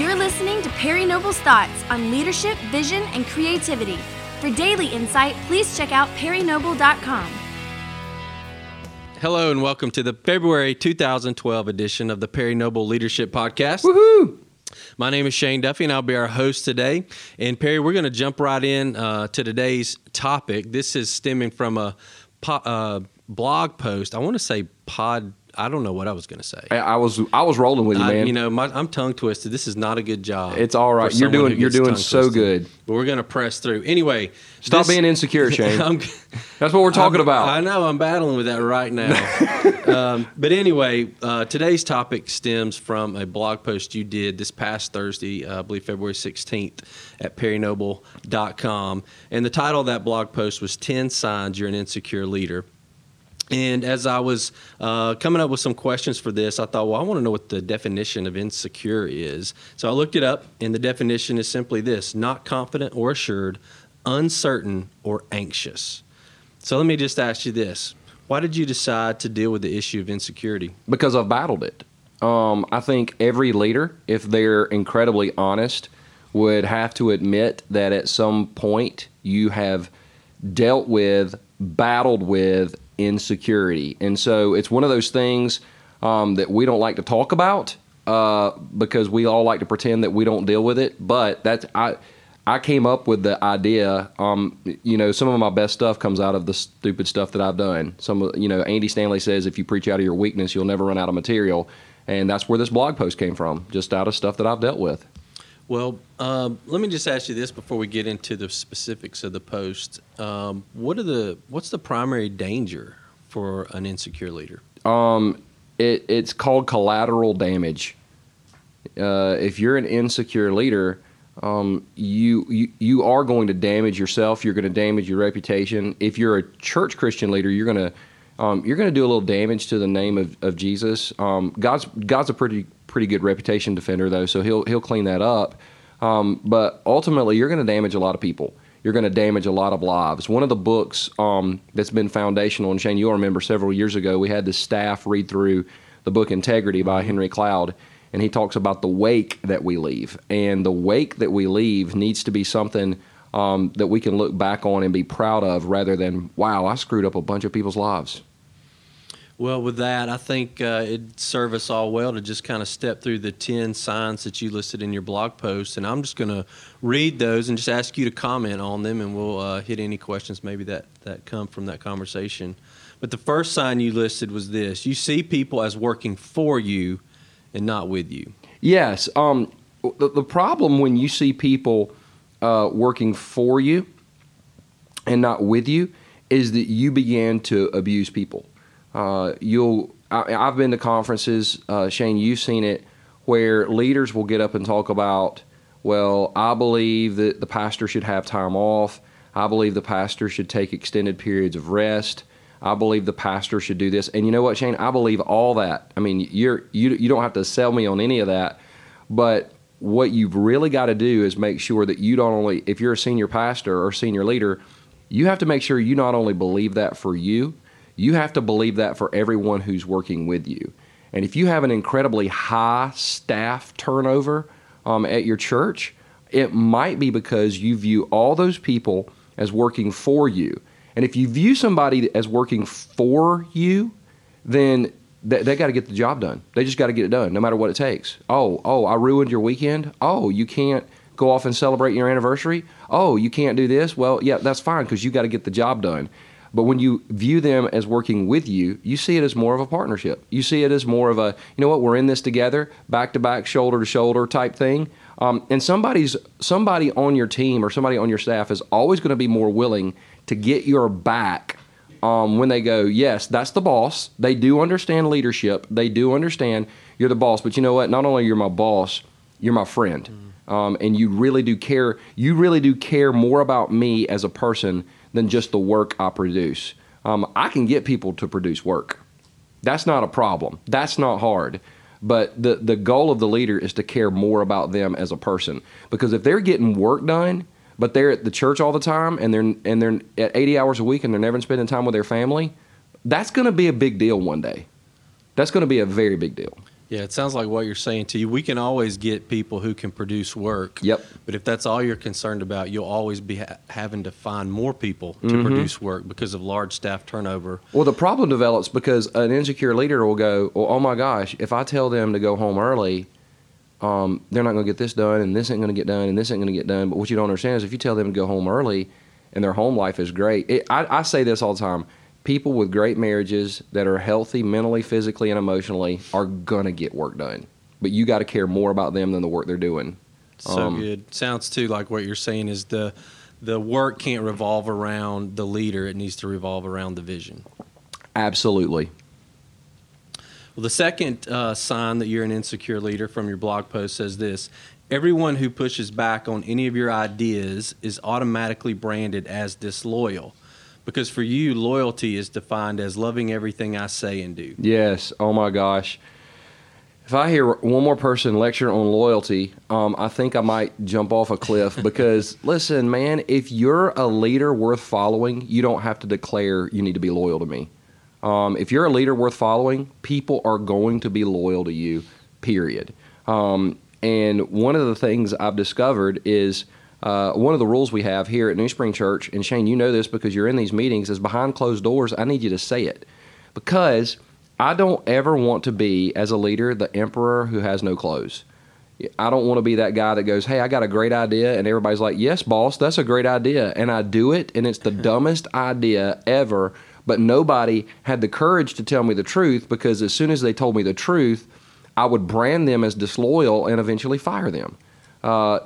You're listening to Perry Noble's thoughts on leadership, vision, and creativity. For daily insight, please check out perrynoble.com. Hello and welcome to the February 2012 edition of the Perry Noble Leadership Podcast. Woohoo! My name is Shane Duffy, and I'll be our host today. And Perry, we're going to jump right in uh, to today's topic. This is stemming from a po- uh, blog post. I want to say pod I don't know what I was going to say. I, I was I was rolling with you, I, man. you know, my, I'm tongue twisted. This is not a good job. It's all right. You're doing- you're doing so good. But we're going to press through. Anyway, Stop this- being insecure, Shane. That's what we're talking I'm- about. I know I'm battling with that right now. um, but anyway, uh, today's topic stems from a blog post you did this past Thursday, uh, I believe February 16th, at perrynoble.com. And the title of that blog post was 10 Signs You're an Insecure Leader. And as I was uh, coming up with some questions for this, I thought, well, I want to know what the definition of insecure is. So I looked it up, and the definition is simply this not confident or assured, uncertain or anxious. So let me just ask you this Why did you decide to deal with the issue of insecurity? because I've battled it. Um, I think every leader, if they're incredibly honest, would have to admit that at some point you have dealt with, battled with insecurity. And so it's one of those things um, that we don't like to talk about uh, because we all like to pretend that we don't deal with it. But that's, I, I came up with the idea. Um, you know, some of my best stuff comes out of the stupid stuff that I've done. Some, you know, Andy Stanley says if you preach out of your weakness, you'll never run out of material, and that's where this blog post came from, just out of stuff that I've dealt with. Well, um, let me just ask you this before we get into the specifics of the post. Um, what are the what's the primary danger for an insecure leader? Um, it, it's called collateral damage. Uh, if you're an insecure leader, um, you, you you are going to damage yourself. You're going to damage your reputation. If you're a church Christian leader, you're going to um, you're going to do a little damage to the name of, of Jesus. Um, God's God's a pretty pretty good reputation defender though, so he'll he'll clean that up. Um, but ultimately, you're going to damage a lot of people. You're going to damage a lot of lives. One of the books um, that's been foundational, and Shane, you'll remember several years ago, we had the staff read through the book Integrity by Henry Cloud, and he talks about the wake that we leave. And the wake that we leave needs to be something um, that we can look back on and be proud of rather than, wow, I screwed up a bunch of people's lives. Well, with that, I think uh, it'd serve us all well to just kind of step through the 10 signs that you listed in your blog post. And I'm just going to read those and just ask you to comment on them, and we'll uh, hit any questions maybe that, that come from that conversation. But the first sign you listed was this you see people as working for you and not with you. Yes. Um, the, the problem when you see people uh, working for you and not with you is that you began to abuse people. Uh, you'll. I, I've been to conferences, uh, Shane. You've seen it, where leaders will get up and talk about, well, I believe that the pastor should have time off. I believe the pastor should take extended periods of rest. I believe the pastor should do this. And you know what, Shane? I believe all that. I mean, you're you you don't have to sell me on any of that, but what you've really got to do is make sure that you don't only if you're a senior pastor or senior leader, you have to make sure you not only believe that for you, you have to believe that for everyone who's working with you. And if you have an incredibly high staff turnover um, at your church, it might be because you view all those people as working for you. And if you view somebody as working for you, then they, they got to get the job done. They just got to get it done, no matter what it takes. Oh, oh, I ruined your weekend. Oh, you can't go off and celebrate your anniversary. Oh, you can't do this. Well, yeah, that's fine because you got to get the job done. But when you view them as working with you, you see it as more of a partnership. You see it as more of a, you know what, we're in this together, back to back, shoulder to shoulder type thing. Um, and somebody's somebody on your team or somebody on your staff is always going to be more willing to get your back um, when they go, yes, that's the boss. They do understand leadership. They do understand you're the boss. But you know what? Not only you're my boss, you're my friend, um, and you really do care. You really do care more about me as a person than just the work I produce. Um, I can get people to produce work. That's not a problem. That's not hard. But the, the goal of the leader is to care more about them as a person. Because if they're getting work done, but they're at the church all the time and they're and they're at 80 hours a week and they're never spending time with their family, that's going to be a big deal one day. That's going to be a very big deal. Yeah, it sounds like what you're saying to you. We can always get people who can produce work. Yep. But if that's all you're concerned about, you'll always be ha- having to find more people to Mm-hmm. produce work because of large staff turnover. Well, the problem develops because an insecure leader will go, well, oh my gosh, if I tell them to go home early, um, they're not going to get this done, and this ain't going to get done, and this ain't going to get done. But what you don't understand is if you tell them to go home early and their home life is great, it, I, I say this all the time people with great marriages that are healthy mentally, physically, and emotionally are going to get work done. But you got to care more about them than the work they're doing. So Um, good. Sounds too like what you're saying is the the work can't revolve around the leader; it needs to revolve around the vision. Absolutely. Well, the second uh, sign that you're an insecure leader from your blog post says this Everyone who pushes back on any of your ideas is automatically branded as disloyal. Because for you, loyalty is defined as loving everything I say and do. Yes. Oh my gosh. If I hear one more person lecture on loyalty, um, I think I might jump off a cliff because, listen, man, if you're a leader worth following, you don't have to declare you need to be loyal to me. Um, if you're a leader worth following, people are going to be loyal to you, period. Um, and one of the things I've discovered is uh, one of the rules we have here at NewSpring Church, and Shane, you know this because you're in these meetings, is behind closed doors, I need you to say it. Because I don't ever want to be, as a leader, the emperor who has no clothes. I don't want to be that guy that goes, Hey, I got a great idea. And everybody's like, Yes, boss, that's a great idea. And I do it, and it's the dumbest idea ever. But nobody had the courage to tell me the truth because as soon as they told me the truth, I would brand them as disloyal and eventually fire them. Uh,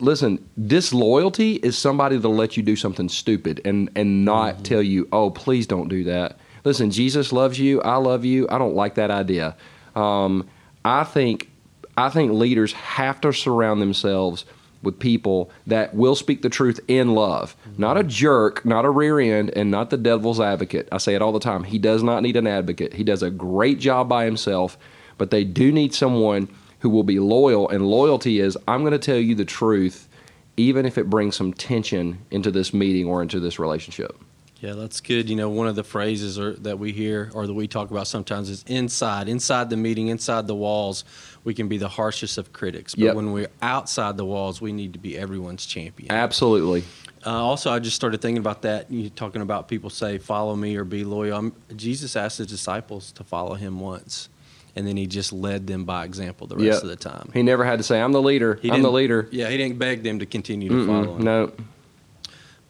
listen, disloyalty is somebody that'll let you do something stupid and, and not tell you, Oh, please don't do that. Listen, Jesus loves you. I love you. I don't like that idea. Um, I think I think leaders have to surround themselves with people that will speak the truth in love. Not a jerk, not a rear end, and not the devil's advocate. I say it all the time. He does not need an advocate. He does a great job by himself, but they do need someone who will be loyal. And loyalty is I'm going to tell you the truth, even if it brings some tension into this meeting or into this relationship. Yeah, that's good. You know, one of the phrases or, that we hear or that we talk about sometimes is inside, inside the meeting, inside the walls, we can be the harshest of critics. But Yep. when we're outside the walls, we need to be everyone's champion. Absolutely. Uh, also, I just started thinking about that. You talking about people say, "Follow me" or "Be loyal." I'm, Jesus asked his disciples to follow him once, and then he just led them by example the rest Yep. of the time. He never had to say, I'm the leader. He I'm the leader. Yeah, he didn't beg them to continue to follow Mm-mm, him. no,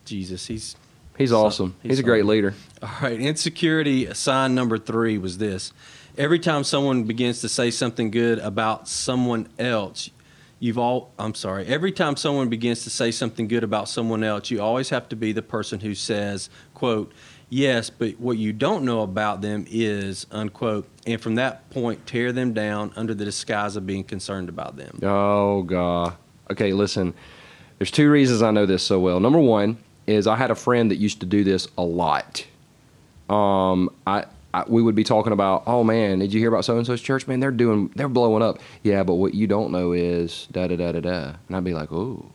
Jesus, he's he's So- awesome. he's He's a great leader. All right, insecurity sign number three was this. Every time someone begins to say something good about someone else, you've all, I'm sorry, every time someone begins to say something good about someone else, you always have to be the person who says, quote, yes, but what you don't know about them is, unquote, and from that point, tear them down under the disguise of being concerned about them. Oh god. Okay, listen. There's two reasons I know this so well. Number one is I had a friend that used to do this a lot. Um, I, I we would be talking about, oh man, did you hear about so and so's church? Man, they're doing, they're blowing up. Yeah, but what you don't know is da da da da da. And I'd be like, ooh.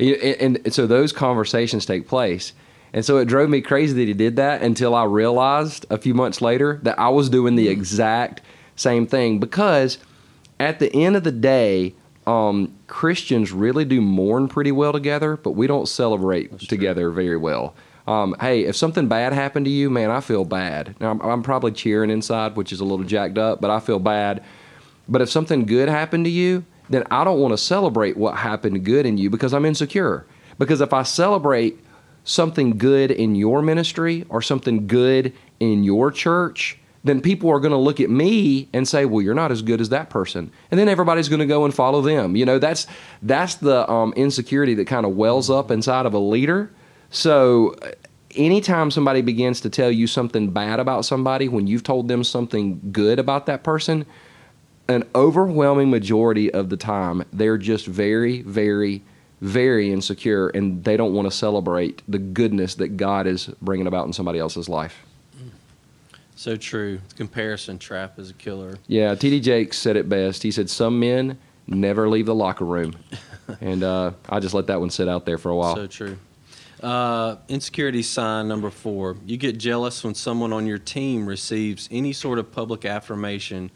And, and so those conversations take place. And so it drove me crazy that he did that until I realized a few months later that I was doing the exact same thing because at the end of the day, um, Christians really do mourn pretty well together, but we don't celebrate together very well. Um, hey, if something bad happened to you, man, I feel bad. Now, I'm, I'm probably cheering inside, which is a little jacked up, but I feel bad. But if something good happened to you, then I don't want to celebrate what happened good in you because I'm insecure. Because if I celebrate something good in your ministry or something good in your church, then people are going to look at me and say, "Well, you're not as good as that person," and then everybody's going to go and follow them. You know, that's that's the um, insecurity that kind of wells up inside of a leader. So, uh, anytime somebody begins to tell you something bad about somebody when you've told them something good about that person, an overwhelming majority of the time they're just very, very, very insecure, and they don't want to celebrate the goodness that God is bringing about in somebody else's life. So true. The comparison trap is a killer. Yeah, T.D. Jakes said it best. He said, "Some men never leave the locker room," and uh, I just let that one sit out there for a while. So true. Uh, insecurity sign number four. You get jealous when someone on your team receives any sort of public affirmation,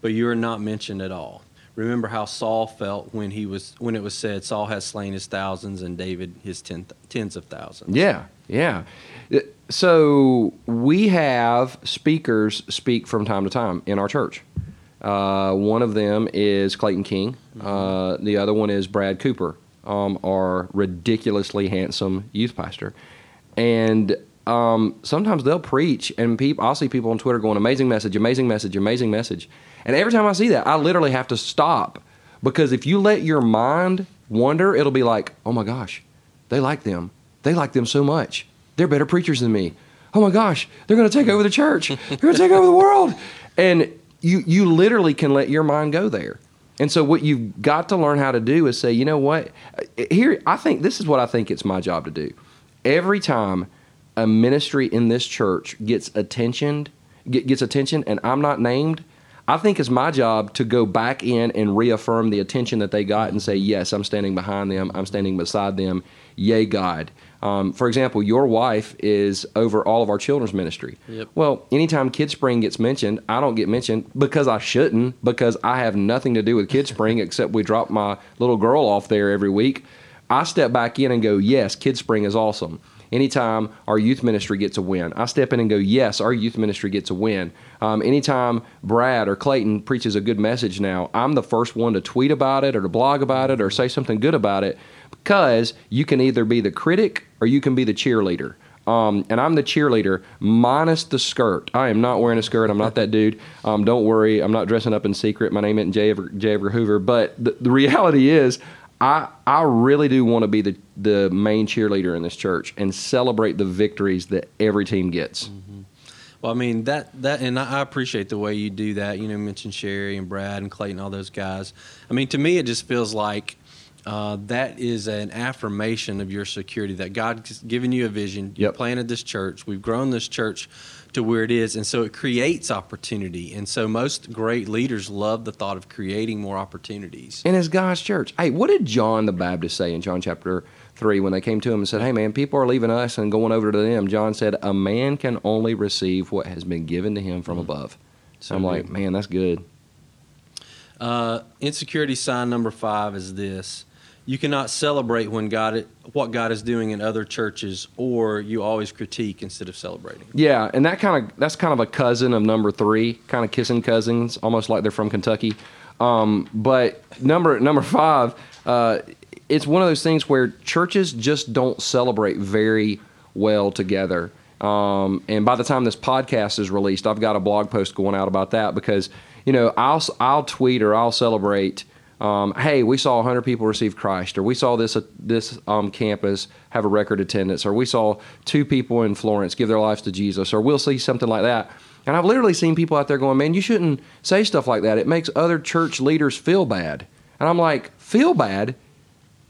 but you are not mentioned at all. Remember how Saul felt when he was when it was said Saul has slain his thousands and David his ten, tens of thousands. Yeah, yeah. So we have speakers speak from time to time in our church. Uh, one of them is Clayton King. Uh, the other one is Brad Cooper, um, our ridiculously handsome youth pastor. And um, sometimes they'll preach, and I'll see people on Twitter going, "Amazing message, amazing message, amazing message." And every time I see that, I literally have to stop because if you let your mind wander, it'll be like, "Oh my gosh, they like them. They like them so much. They're better preachers than me. Oh my gosh, they're going to take over the church. They're going to take over the world." And you you literally can let your mind go there. And so what you've got to learn how to do is say, you know what? Here I think this is what I think it's my job to do. Every time a ministry in this church gets attention gets attention and I'm not named, I think it's my job to go back in and reaffirm the attention that they got and say, yes, I'm standing behind them. I'm standing beside them. Yay, God. Um, for example, your wife is over all of our children's ministry. Yep. Well, anytime KidSpring gets mentioned, I don't get mentioned because I shouldn't, because I have nothing to do with KidSpring except we drop my little girl off there every week. I step back in and go, yes, KidSpring is awesome. Anytime our youth ministry gets a win, I step in and go, yes, our youth ministry gets a win. Um, anytime Brad or Clayton preaches a good message now, I'm the first one to tweet about it or to blog about it or say something good about it because you can either be the critic or you can be the cheerleader. Um, and I'm the cheerleader minus the skirt. I am not wearing a skirt. I'm not that dude. Um, don't worry. I'm not dressing up in secret. My name isn't J. Edgar, J. Hoover. But the, the reality is, I I really do want to be the the main cheerleader in this church and celebrate the victories that every team gets. Mm-hmm. Well, I mean that that, and I appreciate the way you do that. You know, mention Sherry and Brad and Clayton, all those guys. I mean, to me, it just feels like uh, that is an affirmation of your security that God's given you a vision. You Yep. planted this church. We've grown this church to where it is, and so it creates opportunity. And so most great leaders love the thought of creating more opportunities. And it's God's church. Hey, what did John the Baptist say in John chapter 3 when they came to him and said, Hey, man, people are leaving us and going over to them? John said, A man can only receive what has been given to him from above. So I'm like, man, that's good. Uh, insecurity sign number five is this: you cannot celebrate when God what God is doing in other churches, or you always critique instead of celebrating. Yeah, and that kind of that's kind of a cousin of number three, kind of kissing cousins, almost like they're from Kentucky. Um, but number number five, uh, it's one of those things where churches just don't celebrate very well together. Um, and by the time this podcast is released, I've got a blog post going out about that because you know I'll I'll tweet or I'll celebrate. Um, hey, we saw 100 people receive Christ, or we saw this uh, this um, campus have a record attendance, or we saw two people in Florence give their lives to Jesus, or we'll see something like that. And I've literally seen people out there going, "Man, you shouldn't say stuff like that. It makes other church leaders feel bad." And I'm like, "Feel bad?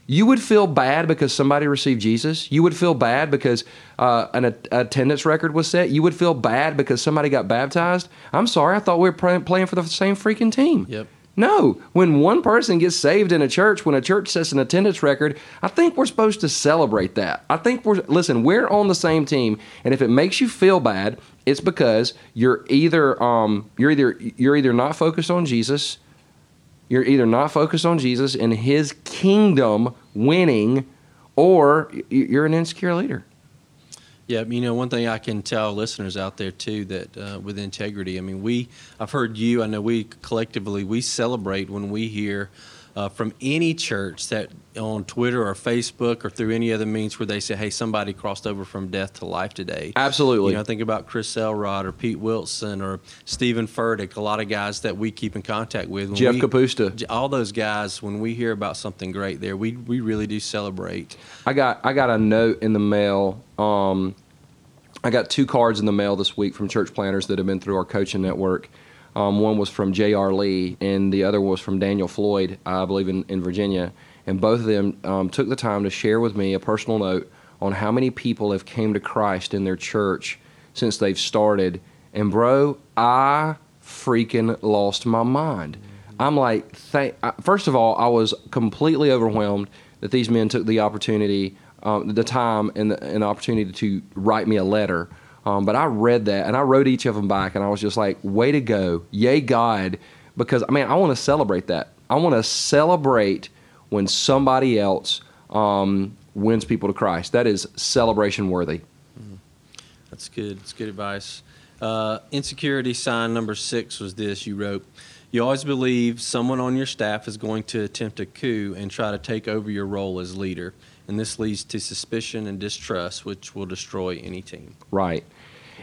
You would feel bad because somebody received Jesus. You would feel bad because uh, an a- attendance record was set. You would feel bad because somebody got baptized. I'm sorry, I thought we were play- playing for the same freaking team. Yep. No, when one person gets saved in a church, when a church sets an attendance record, I think we're supposed to celebrate that. I think we're listen, we're on the same team, and if it makes you feel bad, it's because you're either um, you're either you're either not focused on Jesus, you're either not focused on Jesus and His kingdom winning, or you're an insecure leader. Yeah, you know, one thing I can tell listeners out there too that uh, with integrity, I mean, we, I've heard you, I know we collectively, we celebrate when we hear uh, from any church that on Twitter or Facebook or through any other means where they say, hey, somebody crossed over from death to life today. Absolutely. You know, think about Chris Elrod or Pete Wilson or Steven Furtick, a lot of guys that we keep in contact with. When Jeff we- Capusta. All those guys, when we hear about something great there, we, we really do celebrate. I got I got a note in the mail. Um, I got two cards in the mail this week from church planners that have been through our coaching network. Um, one was from J.R. Lee, and the other was from Daniel Floyd, I believe in, in Virginia. And both of them um, took the time to share with me a personal note on how many people have came to Christ in their church since they've started. And bro, I freaking lost my mind. I'm like, first of all, I was completely overwhelmed that these men took the opportunity, um, the time, and the, and the opportunity to write me a letter. Um, but I read that and I wrote each of them back, and I was just like, way to go, yay God, because I mean I want to celebrate that. I want to celebrate when somebody else um, wins people to Christ. That is celebration worthy. That's good. That's good advice. Uh, insecurity sign number six was this you wrote, You always believe someone on your staff is going to attempt a coup and try to take over your role as leader. And this leads to suspicion and distrust, which will destroy any team. Right.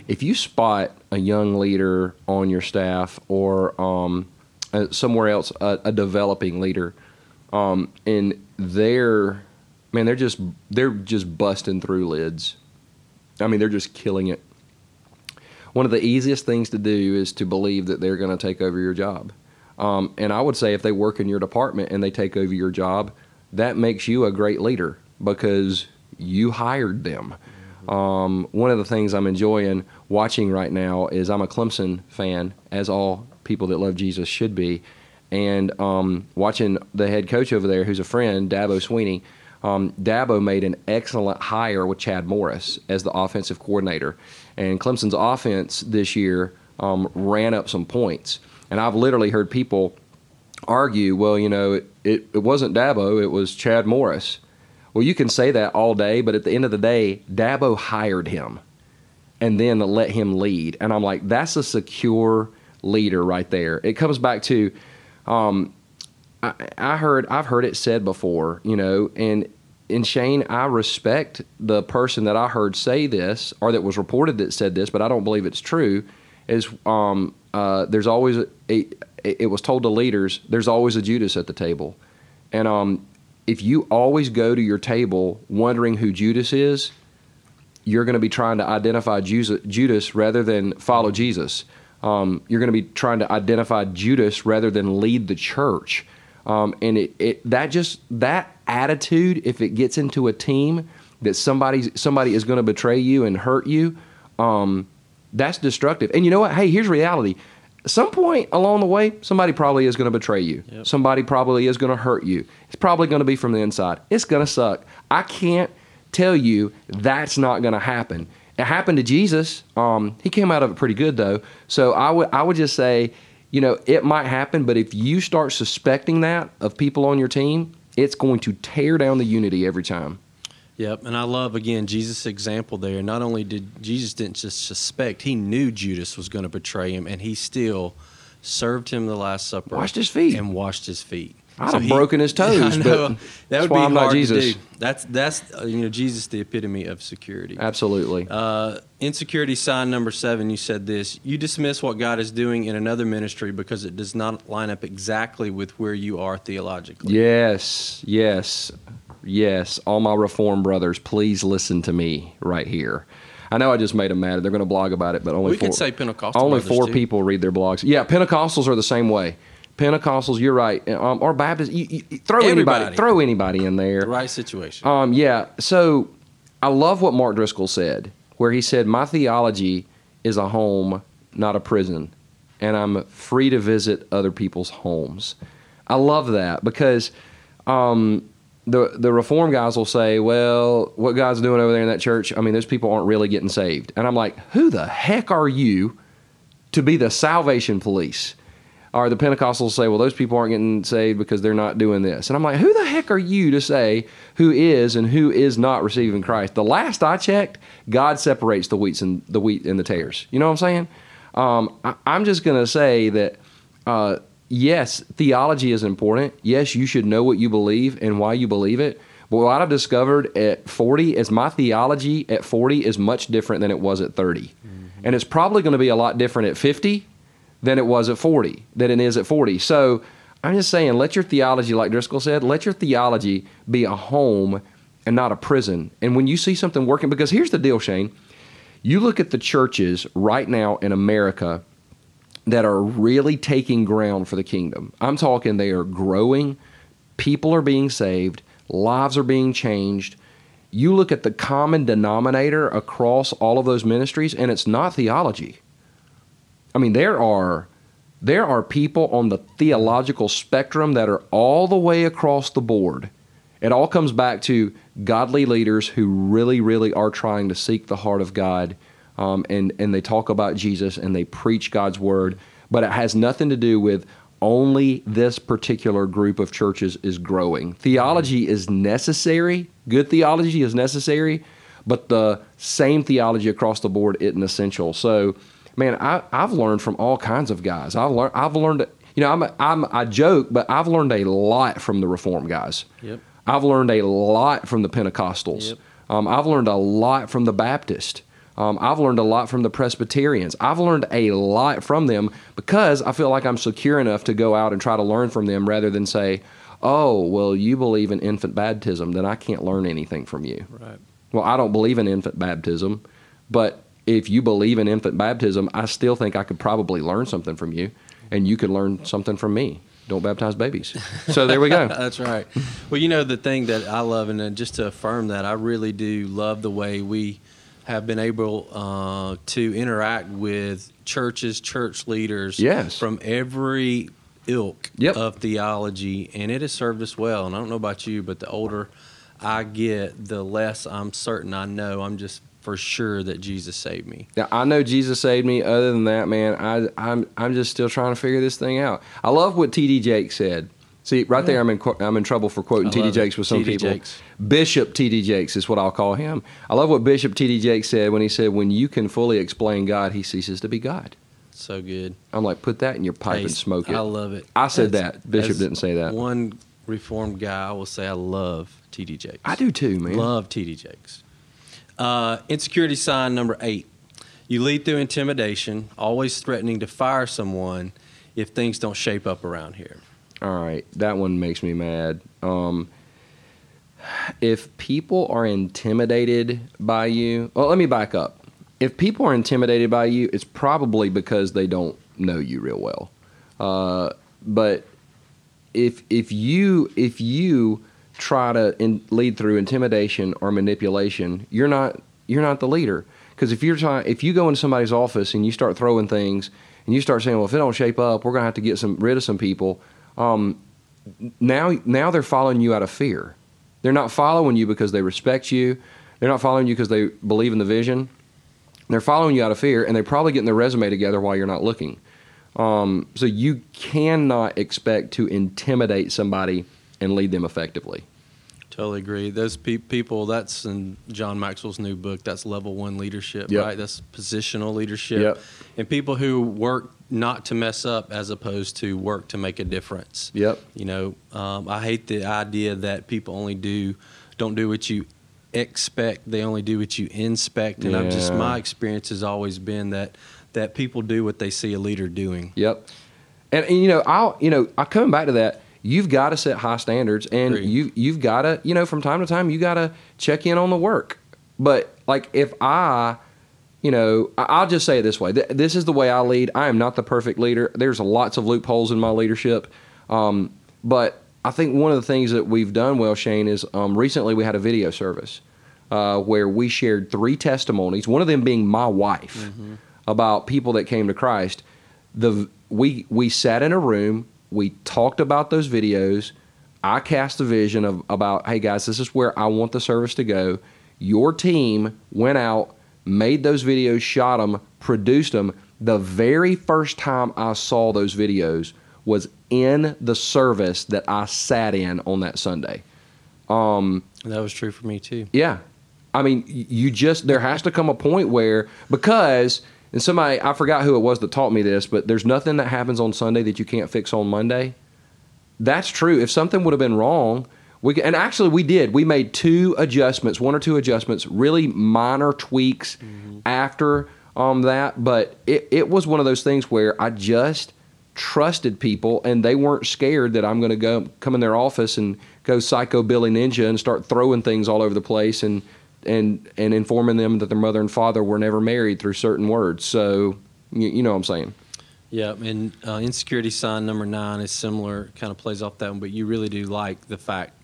If you spot a young leader on your staff or um, uh, somewhere else, a, a developing leader, um, and they're man, they're just they're just busting through lids. I mean, they're just killing it. One of the easiest things to do is to believe that they're going to take over your job. Um, and I would say if they work in your department and they take over your job, that makes you a great leader because you hired them. Um, one of the things I'm enjoying watching right now is I'm a Clemson fan, as all people that love Jesus should be, and um, watching the head coach over there, who's a friend, Dabo Swinney, Um, Dabo made an excellent hire with Chad Morris as the offensive coordinator, and Clemson's offense this year um, ran up some points. And I've literally heard people argue, well, you know, it, it, it wasn't Dabo, it was Chad Morris. Well, you can say that all day, but at the end of the day, Dabo hired him and then let him lead. And I'm like, that's a secure leader right there. It comes back to, um, I, I heard, I've heard it said before, you know, and and Shane, I respect the person that I heard say this or that was reported that said this, but I don't believe it's true. Is um, uh, there's always a, a, it was told to leaders there's always a Judas at the table, and um, if you always go to your table wondering who Judas is, you're going to be trying to identify Judas rather than follow Jesus. Um, you're going to be trying to identify Judas rather than lead the church. Um, and it, it that just that attitude, if it gets into a team that somebody somebody is going to betray you and hurt you, um, that's destructive. And you know what? Hey, here's reality. Some point along the way, somebody probably is going to betray you. Yep. Somebody probably is going to hurt you. It's probably going to be from the inside. It's going to suck. I can't tell you that's not going to happen. It happened to Jesus. Um, he came out of it pretty good though. So I would I would just say you know, it might happen, but if you start suspecting that of people on your team, it's going to tear down the unity every time. Yep, and I love again Jesus' example there. Not only did Jesus didn't just suspect, he knew Judas was going to betray him, and he still served him the Last Supper, washed his feet, and washed his feet. I'd so have he, broken his toes, yeah, but that would be I'm hard to do. That's that's uh, you know Jesus, the epitome of security. Absolutely. Uh, insecurity sign number seven. You said this. You dismiss what God is doing in another ministry because it does not line up exactly with where you are theologically. Yes, yes, yes. All my reform brothers, please listen to me right here. I know I just made them mad. They're going to blog about it, but only we four, could say Pentecostal. Only four too. people read their blogs. Yeah, Pentecostals are the same way. Pentecostals, you're right, um, or Baptists. You, you, throw Everybody. anybody, throw anybody in there. The right situation. Um, yeah. So I love what Mark Driscoll said, where he said, "My theology is a home, not a prison, and I'm free to visit other people's homes." I love that because um, the the reform guys will say, "Well, what God's doing over there in that church? I mean, those people aren't really getting saved." And I'm like, "Who the heck are you to be the salvation police?" or the Pentecostals say, well, those people aren't getting saved because they're not doing this. And I'm like, who the heck are you to say who is and who is not receiving Christ? The last I checked, God separates the wheats and the wheat and the tares. You know what I'm saying? Um, I, am just to say that uh, yes, theology is important. Yes, you should know what you believe and why you believe it. But what I've discovered at 40 is my theology at 40 is much different than it was at 30. Mm-hmm. And it's probably going to be a lot different at 50 than it was at 40, than it is at 40. So I'm just saying, let your theology, like Driscoll said, let your theology be a home and not a prison. And when you see something working, because here's the deal, Shane, you look at the churches right now in America that are really taking ground for the kingdom. I'm talking they are growing, people are being saved, lives are being changed. You look at the common denominator across all of those ministries, and it's not theology. I mean, there are there are people on the theological spectrum that are all the way across the board. It all comes back to godly leaders who really, really are trying to seek the heart of God, um, and and they talk about Jesus and they preach God's word, but it has nothing to do with only this particular group of churches is growing. Theology is necessary, good theology is necessary, but the same theology across the board isn't essential. So, man, I, I've learned from all kinds of guys. I've learned, I've learned, you know, I'm, I'm, I joke, but I've learned a lot from the Reform guys. Yep. I've learned a lot from the Pentecostals. Yep. Um, I've learned a lot from the Baptist. Um, I've learned a lot from the Presbyterians. I've learned a lot from them because I feel like I'm secure enough to go out and try to learn from them rather than say, oh, well, you believe in infant baptism, then I can't learn anything from you. Right. Well, I don't believe in infant baptism, but if you believe in infant baptism, I still think I could probably learn something from you, and you could learn something from me. Don't baptize babies. So there we go. That's right. Well, you know the thing that I love, and uh, just to affirm that, I really do love the way we have been able uh, to interact with churches, church leaders, Yes. from every ilk Yep. of theology, and it has served us well. And I don't know about you, but the older I get, the less I'm certain I know. I'm just for sure that Jesus saved me. Now, I know Jesus saved me. Other than that, man, I, I'm I'm just still trying to figure this thing out. I love what T.D. Jake said. See, right there, I'm in I'm in trouble for quoting T.D. Jakes with some people. Jakes. Bishop T.D. Jakes is what I'll call him. I love what Bishop T.D. Jakes said when he said, "When you can fully explain God, He ceases to be God." So good. I'm like, put that in your pipe Hey, and smoke it. I love it. I said that. Bishop didn't say that. One reformed guy, I will say I love T.D. Jakes. I do too, man. Love T.D. Jakes. Uh, insecurity sign number eight. You lead through intimidation, always threatening to fire someone if things don't shape up around here. All right, that one makes me mad. Um, if people are intimidated by you, well, let me back up. If people are intimidated by you, it's probably because they don't know you real well. Uh, but if if you if you try to in, lead through intimidation or manipulation, you're not you're not the leader. Because if you're trying, if you go into somebody's office and you start throwing things and you start saying, "Well, if it don't shape up, we're gonna have to get some rid of some people," um, now now they're following you out of fear. They're not following you because they respect you. They're not following you because they believe in the vision. They're following you out of fear, and they're probably getting their resume together while you're not looking. Um, so you cannot expect to intimidate somebody and lead them effectively. Totally agree. Those pe- people, that's in John Maxwell's new book, that's level one leadership, Yep. right? That's positional leadership. Yep. And people who work not to mess up as opposed to work to make a difference. Yep. You know, um, I hate the idea that people only do, don't do what you expect, they only do what you inspect. And I've just, my experience has always been that, that people do what they see a leader doing. Yep. And, and you know, I'll you know, I come back to that. You've got to set high standards, and Agree. you you've got to you know from time to time you got to check in on the work. But like if I, you know, I'll just say it this way: this is the way I lead. I am not the perfect leader. There's lots of loopholes in my leadership, um, but I think one of the things that we've done well, Shane, is um, recently we had a video service uh, where we shared three testimonies. One of them being my wife about people that came to Christ. The we we sat in a room. We talked about those videos. I cast a vision of about, hey guys, this is where I want the service to go. Your team went out, made those videos, shot them, produced them. The very first time I saw those videos was in the service that I sat in on that Sunday. Um, and that was true for me too. Yeah. I mean, you just, there has to come a point where, because, and somebody, I forgot who it was that taught me this, but there's nothing that happens on Sunday that you can't fix on Monday. That's true. If something would have been wrong, we and actually we did. We made two adjustments, one or two adjustments, really minor tweaks after um, that. But it, it was one of those things where I just trusted people, and they weren't scared that I'm going to go come in their office and go psycho Billy Ninja and start throwing things all over the place and and and informing them that their mother and father were never married through certain words. So you, you know what I'm saying. Yeah, and uh, insecurity sign number nine is similar, kind of plays off that one, but you really do like the fact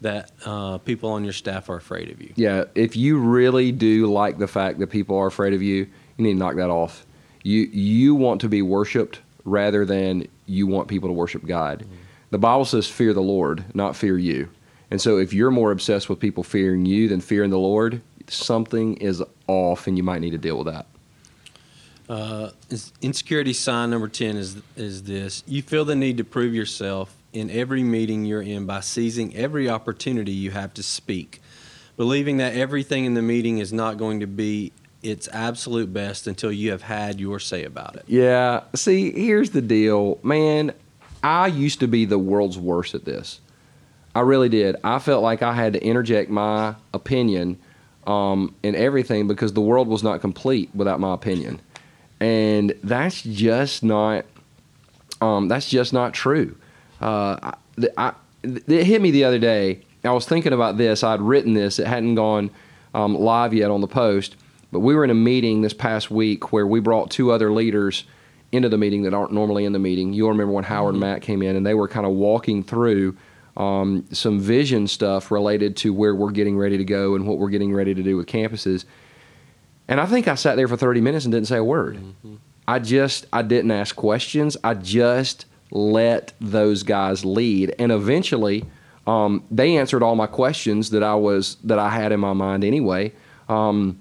that uh, people on your staff are afraid of you. Yeah, if you really do like the fact that people are afraid of you, you need to knock that off. You you want to be worshipped rather than you want people to worship God. The Bible says fear the Lord, not fear you. And so if you're more obsessed with people fearing you than fearing the Lord, something is off and you might need to deal with that. Uh, insecurity sign number 10 is, is this you feel the need to prove yourself in every meeting you're in by seizing every opportunity you have to speak, believing that everything in the meeting is not going to be its absolute best until you have had your say about it. Yeah. See, here's the deal, man. I used to be the world's worst at this. I really did. I felt like I had to interject my opinion um, in everything because the world was not complete without my opinion, and that's just not. Um, that's just not true. Uh, I, I, it hit me the other day. I was thinking about this. I'd written this. It hadn't gone um, live yet on the post, but we were in a meeting this past week where we brought two other leaders into the meeting that aren't normally in the meeting. You'll remember when Howard and Matt came in, and they were kind of walking through um, some vision stuff related to where we're getting ready to go and what we're getting ready to do with campuses. And I think I sat there for 30 minutes and didn't say a word. I just I didn't ask questions. I just let those guys lead, and eventually um, they answered all my questions that I was that I had in my mind anyway. Um,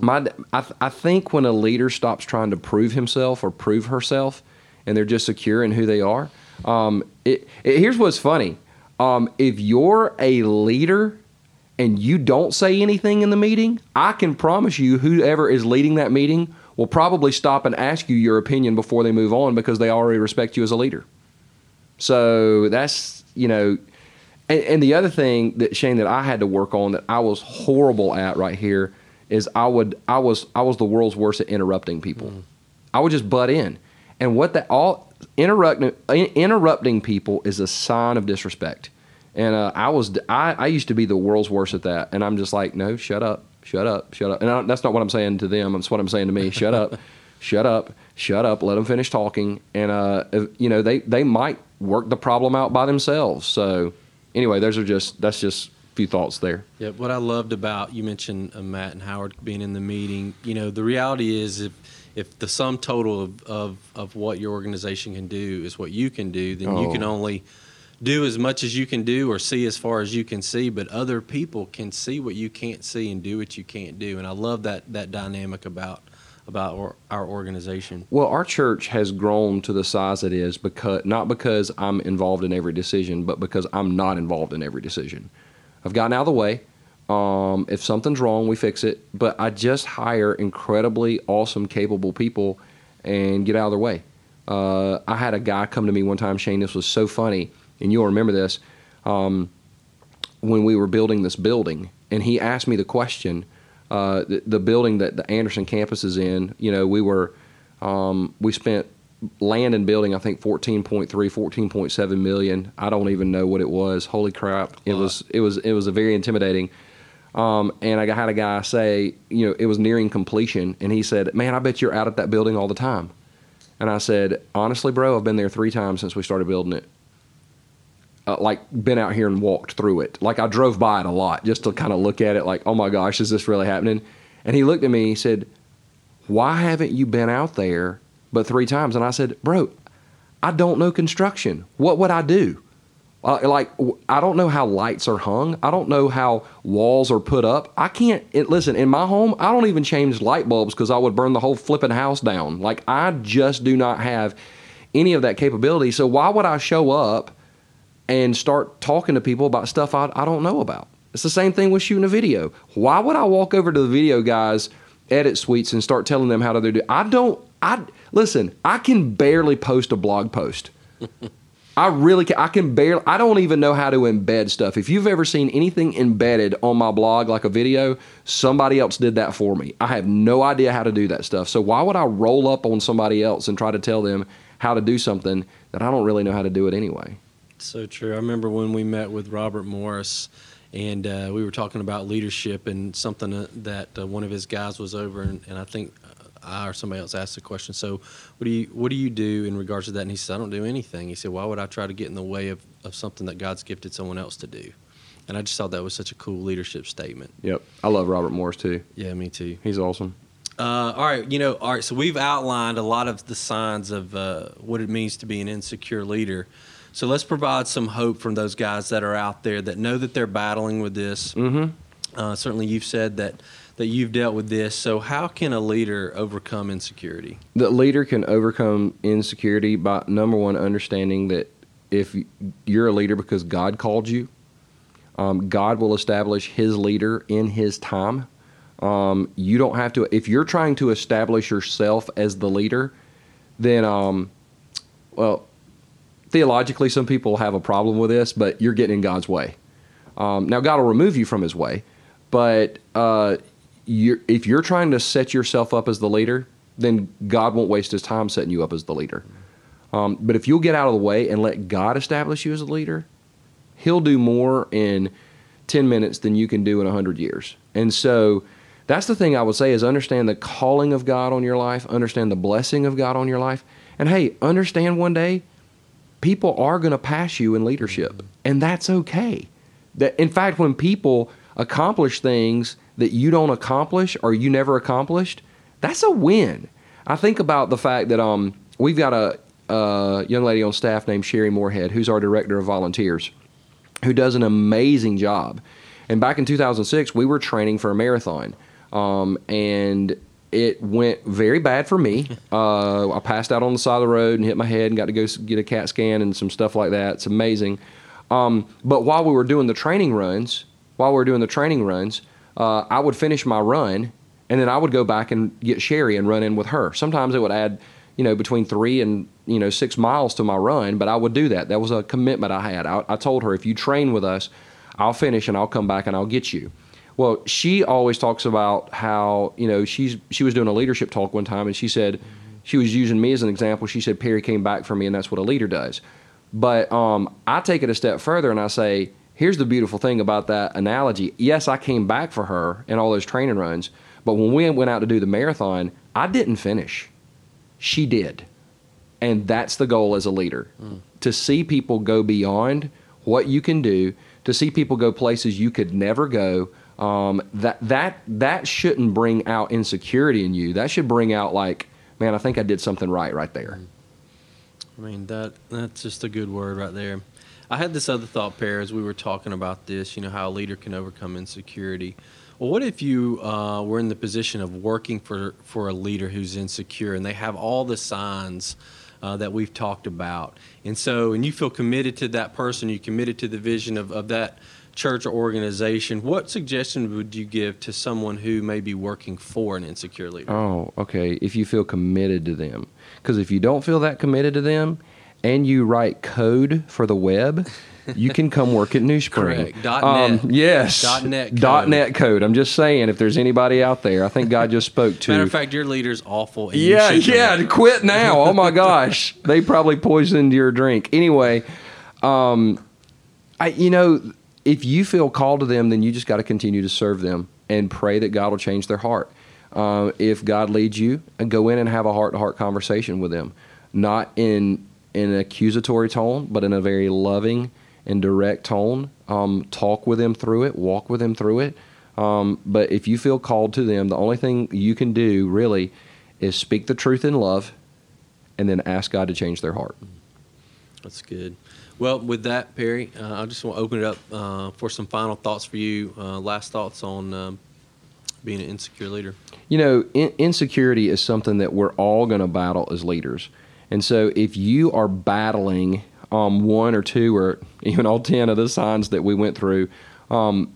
my I, th- I think when a leader stops trying to prove himself or prove herself, and they're just secure in who they are. Um, it, it, here's what's funny: um, if you're a leader and you don't say anything in the meeting, I can promise you, whoever is leading that meeting will probably stop and ask you your opinion before they move on because they already respect you as a leader. So that's you know, and, and the other thing that Shane that I had to work on that I was horrible at right here is I would I was I was the world's worst at interrupting people. I would just butt in, and what that all interrupting interrupting people is a sign of disrespect. And uh, I was I, I used to be the world's worst at that, and I'm just like, no, shut up, shut up, shut up. And I, that's not what I'm saying to them. That's what I'm saying to me. Shut up, shut up, shut up. Let them finish talking, and uh, you know they they might work the problem out by themselves. So anyway, those are just that's just a few thoughts there. Yeah, what I loved about you mentioned uh, Matt and Howard being in the meeting. You know, the reality is if if the sum total of, of, of what your organization can do is what you can do, then you Oh. can only do as much as you can do or see as far as you can see. But other people can see what you can't see and do what you can't do. And I love that that dynamic about about our, our organization. Well, our church has grown to the size it is because not because I'm involved in every decision, but because I'm not involved in every decision. I've gotten out of the way. Um, if something's wrong, we fix it. But I just hire incredibly awesome, capable people and get out of their way. Uh, I had a guy come to me one time, Shane. This was so funny, and you'll remember this. Um, when we were building this building, and he asked me the question. Uh, the, the building that the Anderson campus is in, you know, we were um, we spent land and building, I think 14.3, 14.7 million. I don't even know what it was. Holy crap! It was it was it was a very intimidating. Um, and I had a guy say, you know, it was nearing completion, and he said, "Man, I bet you're out at that building all the time." And I said, "Honestly, bro, I've been there three times since we started building it." Uh, like been out here and walked through it. Like I drove by it a lot just to kind of look at it like, oh my gosh, is this really happening? And he looked at me, he said, Why haven't you been out there but three times? And I said, Bro, I don't know construction. What would I do? Uh, like I don't know how lights are hung. I don't know how walls are put up. I can't it, listen. In my home, I don't even change light bulbs because I would burn the whole flipping house down. Like I just do not have any of that capability. So why would I show up and start talking to people about stuff I, I don't know about? It's the same thing with shooting a video. Why would I walk over to the video guys' edit suites and start telling them how to do? I don't. I listen. I can barely post a blog post. I really can. I can barely. I don't even know how to embed stuff. If you've ever seen anything embedded on my blog, like a video, somebody else did that for me. I have no idea how to do that stuff. So why would I roll up on somebody else and try to tell them how to do something that I don't really know how to do it anyway? So true. I remember when we met with Robert Morris, and uh, we were talking about leadership and something uh, that uh, one of his guys was over, and, and I think I or somebody else asked the question. So, what do you what do you do in regards to that? And he said, I don't do anything. He said, Why would I try to get in the way of, of something that God's gifted someone else to do? And I just thought that was such a cool leadership statement. Yep. I love Robert Morris too. Yeah, me too. He's awesome. Uh, all right, you know, all right. So we've outlined a lot of the signs of uh, what it means to be an insecure leader. So let's provide some hope from those guys that are out there that know that they're battling with this. Mm-hmm. Uh, certainly, you've said that that you've dealt with this. So, how can a leader overcome insecurity? The leader can overcome insecurity by number one, understanding that if you're a leader because God called you, um, God will establish His leader in His time. Um, you don't have to. If you're trying to establish yourself as the leader, then, um, well, theologically, some people have a problem with this, but you're getting in God's way. Um, now, God will remove you from His way, but uh, you're, if you're trying to set yourself up as the leader, then God won't waste His time setting you up as the leader. Um, but if you'll get out of the way and let God establish you as a leader, He'll do more in 10 minutes than you can do in 100 years. And so that's the thing I would say is understand the calling of God on your life, understand the blessing of God on your life. And hey, understand one day people are going to pass you in leadership, and that's okay. That in fact when people accomplish things that you don't accomplish or you never accomplished, that's a win. I think about the fact that um, we've got a, a young lady on staff named Sherry Moorhead, who's our director of volunteers who does an amazing job. And back in 2006, we were training for a marathon, um, and it went very bad for me. Uh, I passed out on the side of the road and hit my head and got to go get a CAT scan and some stuff like that. It's amazing. Um, but while we were doing the training runs, while we were doing the training runs, uh, I would finish my run and then I would go back and get Sherry and run in with her. Sometimes it would add, you know, between three and you know six miles to my run, but I would do that. That was a commitment I had. I, I told her if you train with us, I'll finish and I'll come back and I'll get you. Well, she always talks about how you know she's she was doing a leadership talk one time and she said she was using me as an example. She said Perry came back for me and that's what a leader does. But um, I take it a step further and I say, here's the beautiful thing about that analogy. Yes, I came back for her in all those training runs, but when we went out to do the marathon, I didn't finish. She did. And that's the goal as a leader mm. to see people go beyond what you can do, to see people go places you could never go. Um, that that that shouldn't bring out insecurity in you. That should bring out like, man, I think I did something right right there. I mean that that's just a good word right there. I had this other thought Perry as we were talking about this. You know how a leader can overcome insecurity. Well, what if you uh, were in the position of working for for a leader who's insecure and they have all the signs uh, that we've talked about. And so, and you feel committed to that person, you committed to the vision of, of that church or organization. What suggestion would you give to someone who may be working for an insecure leader? Oh, okay. If you feel committed to them. Because if you don't feel that committed to them and you write code for the web, you can come work at NewSpring. Correct. Net. Um, yes. Dot net. Code. Dot net code. I'm just saying, if there's anybody out there, I think God just spoke to. Matter of fact, your leader's awful. yeah, yeah. Quit now. Oh my gosh, they probably poisoned your drink. Anyway, um, I you know if you feel called to them, then you just got to continue to serve them and pray that God will change their heart. Uh, if God leads you, and go in and have a heart to heart conversation with them, not in in an accusatory tone, but in a very loving and direct tone. Um, talk with them through it, walk with them through it. Um, but if you feel called to them, the only thing you can do really is speak the truth in love and then ask God to change their heart. That's good. Well, with that, Perry, uh, I just want to open it up uh, for some final thoughts for you. Uh, last thoughts on um, being an insecure leader. You know, in- insecurity is something that we're all going to battle as leaders. And so if you are battling um, one or two or even all 10 of the signs that we went through. Um,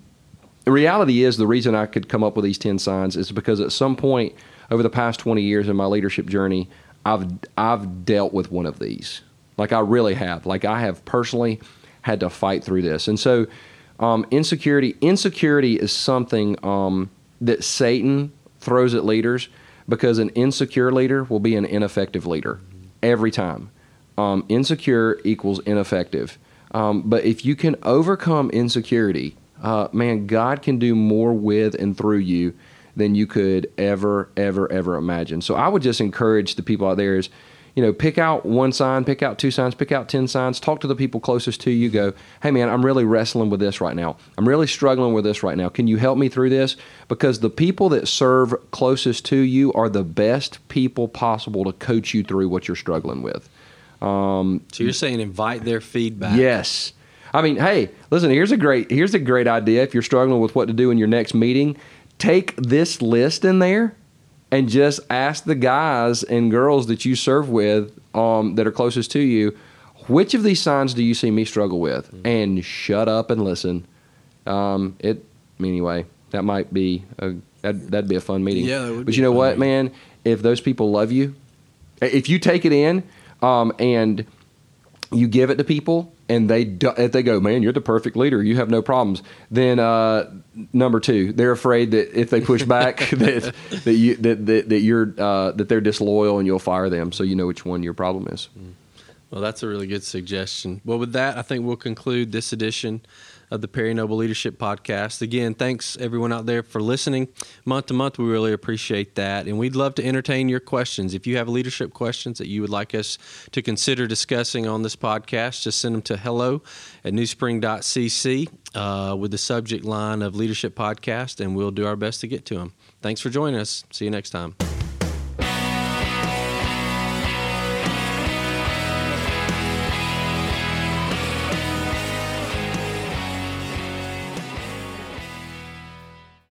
the reality is, the reason I could come up with these 10 signs is because at some point over the past 20 years in my leadership journey, I've, I've dealt with one of these. Like I really have. Like I have personally had to fight through this. And so, um, insecurity, insecurity is something um, that Satan throws at leaders because an insecure leader will be an ineffective leader every time um, insecure equals ineffective. Um, but if you can overcome insecurity, uh, man, God can do more with and through you than you could ever, ever, ever imagine. So I would just encourage the people out there is, you know, pick out one sign, pick out two signs, pick out 10 signs, talk to the people closest to you, go, hey man, I'm really wrestling with this right now. I'm really struggling with this right now. Can you help me through this? Because the people that serve closest to you are the best people possible to coach you through what you're struggling with. Um, so you're saying invite their feedback? Yes. I mean, hey, listen. Here's a great here's a great idea. If you're struggling with what to do in your next meeting, take this list in there and just ask the guys and girls that you serve with um, that are closest to you, which of these signs do you see me struggle with? Mm-hmm. And shut up and listen. Um, it anyway. That might be a that'd, that'd be a fun meeting. Yeah, but you know what, meeting. man? If those people love you, if you take it in um, and you give it to people and they if they go, man, you're the perfect leader, you have no problems. Then uh, number two, they're afraid that if they push back, that that you that that, that you're uh, that they're disloyal and you'll fire them. So you know which one your problem is. Well, that's a really good suggestion. Well, with that, I think we'll conclude this edition of the Perry Noble Leadership Podcast. Again, thanks everyone out there for listening month to month. We really appreciate that. And we'd love to entertain your questions. If you have leadership questions that you would like us to consider discussing on this podcast, just send them to hello at newspring.cc uh, with the subject line of Leadership Podcast, and we'll do our best to get to them. Thanks for joining us. See you next time.